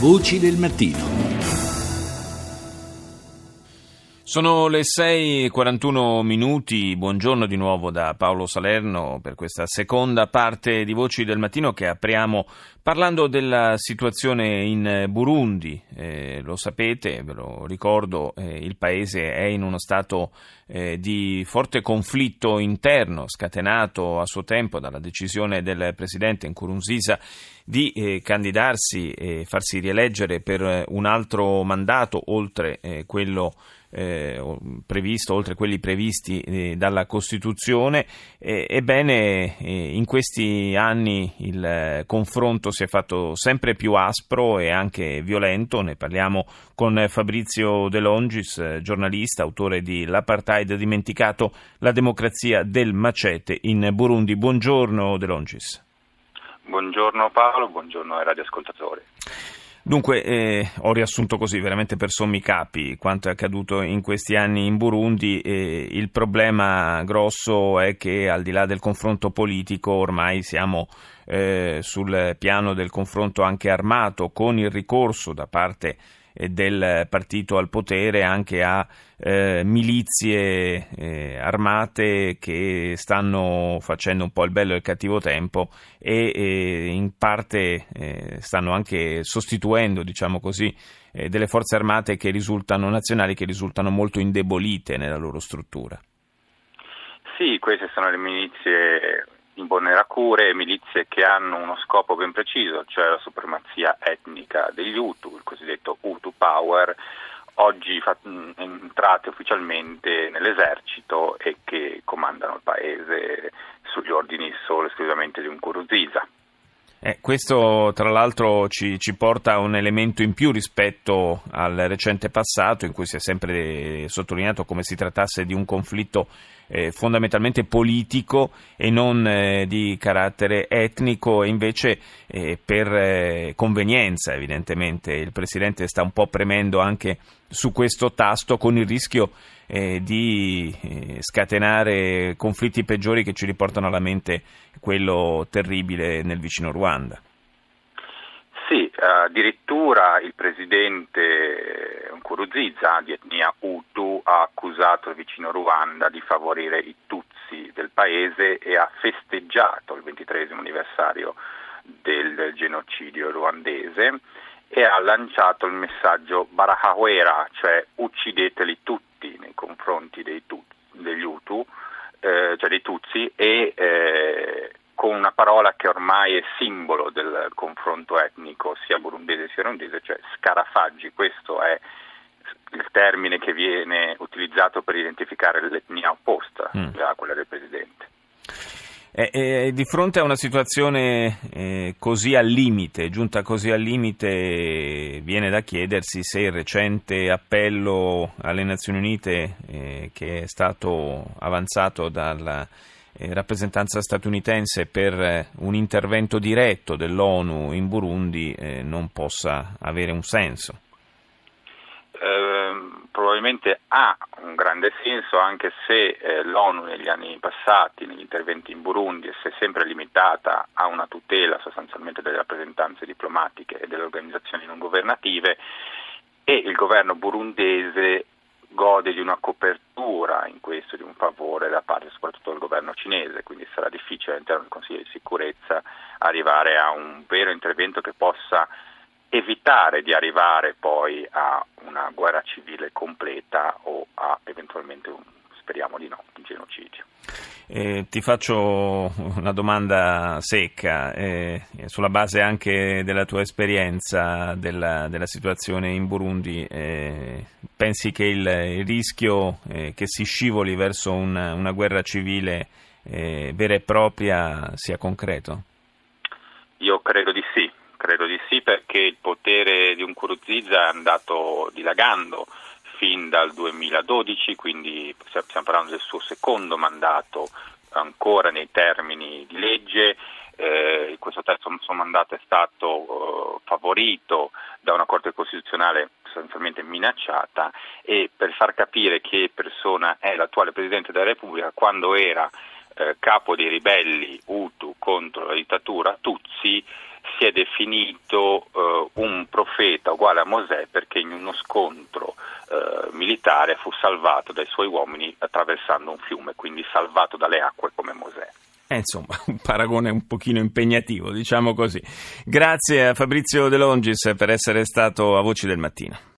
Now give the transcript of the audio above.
Voci del mattino. Sono le 6.41 minuti, buongiorno di nuovo da Paolo Salerno per questa seconda parte di Voci del Mattino che apriamo parlando della situazione in Burundi. Eh, lo sapete, ve lo ricordo, eh, il paese è in uno stato eh, di forte conflitto interno scatenato a suo tempo dalla decisione del presidente Nkurunziza di eh, candidarsi e farsi rieleggere per un altro mandato oltre eh, quello eh, previsto, oltre quelli previsti eh, dalla Costituzione. Eh, ebbene, in questi anni il eh, confronto si è fatto sempre più aspro e anche violento. Ne parliamo con Fabrizio De Longis, eh, giornalista, autore di L'apartheid dimenticato, la democrazia del macete in Burundi. Buongiorno De Longis. Buongiorno Paolo, buongiorno ai radioascoltatori. Dunque, eh, ho riassunto così, veramente per sommi capi, quanto è accaduto in questi anni in Burundi. Eh, il problema grosso è che al di là del confronto politico ormai siamo eh, sul piano del confronto anche armato, con il ricorso da parte del partito al potere anche a eh, milizie eh, armate che stanno facendo un po' il bello e il cattivo tempo e, e in parte eh, stanno anche sostituendo, diciamo così, eh, delle forze armate che risultano nazionali che risultano molto indebolite nella loro struttura. Sì, queste sono le milizie Imbonerakure, milizie che hanno uno scopo ben preciso, cioè la supremazia etnica degli Hutu, il cosiddetto Hutu Power, oggi entrate ufficialmente nell'esercito e che comandano il paese sugli ordini solo esclusivamente di un Kuruziza. Eh, questo tra l'altro ci, ci, porta a un elemento in più rispetto al recente passato in cui si è sempre sottolineato come si trattasse di un conflitto eh, fondamentalmente politico e non eh, di carattere etnico e invece eh, per eh, convenienza evidentemente il Presidente sta un po' premendo anche su questo tasto con il rischio eh, di eh, scatenare conflitti peggiori che ci riportano alla mente quello terribile nel vicino Ruanda. Sì, addirittura il presidente Nkurunziza di etnia Hutu ha accusato il vicino Ruanda di favorire i Tutsi del paese e ha festeggiato il ventitresimo anniversario del genocidio ruandese e ha lanciato il messaggio Barahawera, cioè uccideteli tutti nei confronti tu, degli Hutu, eh, cioè dei Tutsi, e eh, con una parola che ormai è simbolo del confronto etnico sia burundese sia rondese, cioè scarafaggi, questo è il termine che viene utilizzato per identificare l'etnia opposta mm. a quella del presidente. Eh, eh, di fronte a una situazione eh, così al limite, giunta così al limite, viene da chiedersi se il recente appello alle Nazioni Unite eh, che è stato avanzato dalla rappresentanza statunitense per eh, un intervento diretto dell'ONU in Burundi non possa avere un senso. Probabilmente ha un grande senso anche se eh, l'ONU negli anni passati, negli interventi in Burundi, si è sempre limitata a una tutela sostanzialmente delle rappresentanze diplomatiche e delle organizzazioni non governative e il governo burundese gode di una copertura in questo, di un favore da parte soprattutto del governo cinese, quindi sarà difficile all'interno del Consiglio di sicurezza arrivare a un vero intervento che possa evitare di arrivare poi a una guerra civile completa o a eventualmente un, speriamo di no, un genocidio. Eh, ti faccio una domanda secca, eh, sulla base anche della tua esperienza della, della situazione in Burundi, eh, pensi che il, il rischio eh, che si scivoli verso una, una guerra civile eh, vera e propria sia concreto? Io credo di sì, Credo di sì perché il potere di un Nkurunziza è andato dilagando fin dal 2012, quindi stiamo parlando del suo secondo mandato ancora nei termini di legge. Eh, questo terzo suo mandato è stato eh, favorito da una Corte Costituzionale sostanzialmente minacciata e per far capire che persona è l'attuale Presidente della Repubblica, quando era eh, capo dei ribelli Hutu contro la dittatura Tutsi, si è definito uh, un profeta uguale a Mosè perché in uno salvato dai suoi uomini attraversando un fiume, quindi salvato dalle acque come Mosè. Eh, insomma, un paragone un pochino impegnativo, diciamo così. Grazie a Fabrizio De Longis per essere stato a Voci del Mattino.